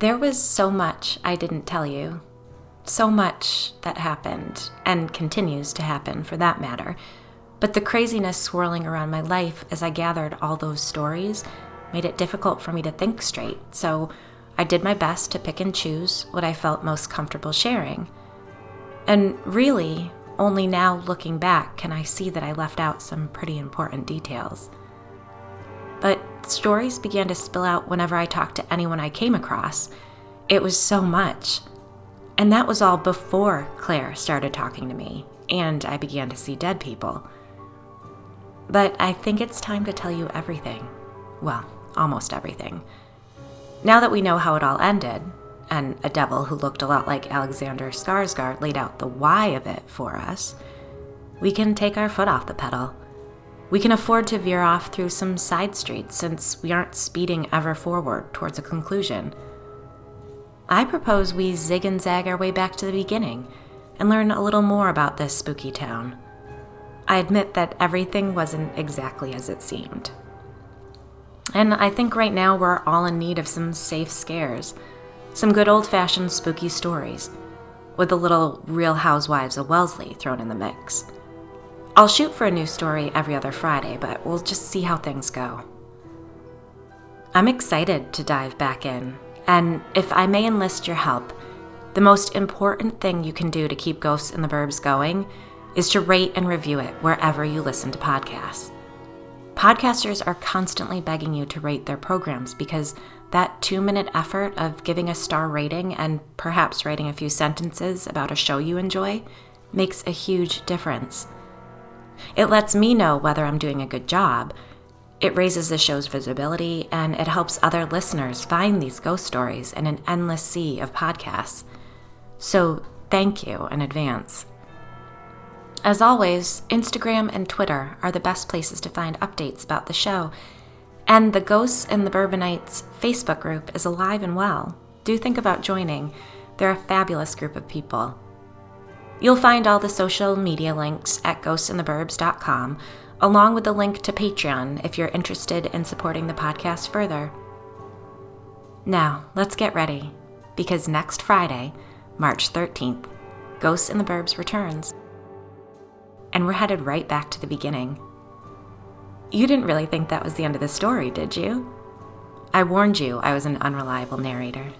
There was so much I didn't tell you. So much that happened, and continues to happen for that matter. But the craziness swirling around my life as I gathered all those stories made it difficult for me to think straight, so I did my best to pick and choose what I felt most comfortable sharing. And really, only now looking back can I see that I left out some pretty important details. But stories began to spill out whenever I talked to anyone I came across. It was so much. And that was all before Claire started talking to me and I began to see dead people. But I think it's time to tell you everything. Well, almost everything. Now that we know how it all ended, and a devil who looked a lot like Alexander Skarsgård laid out the why of it for us, we can take our foot off the pedal. We can afford to veer off through some side streets since we aren't speeding ever forward towards a conclusion. I propose we zig and zag our way back to the beginning and learn a little more about this spooky town. I admit that everything wasn't exactly as it seemed. And I think right now we're all in need of some safe scares, some good old fashioned spooky stories, with a little Real Housewives of Wellesley thrown in the mix. I'll shoot for a new story every other Friday, but we'll just see how things go. I'm excited to dive back in, and if I may enlist your help, the most important thing you can do to keep Ghosts in the Burbs going is to rate and review it wherever you listen to podcasts. Podcasters are constantly begging you to rate their programs because that two minute effort of giving a star rating and perhaps writing a few sentences about a show you enjoy makes a huge difference. It lets me know whether I'm doing a good job. It raises the show's visibility and it helps other listeners find these ghost stories in an endless sea of podcasts. So, thank you in advance. As always, Instagram and Twitter are the best places to find updates about the show. And the Ghosts and the Bourbonites Facebook group is alive and well. Do think about joining. They're a fabulous group of people. You'll find all the social media links at ghostsintheburbs.com, along with the link to Patreon if you're interested in supporting the podcast further. Now, let's get ready, because next Friday, March 13th, Ghosts in the Burbs returns and we're headed right back to the beginning. You didn't really think that was the end of the story, did you? I warned you I was an unreliable narrator.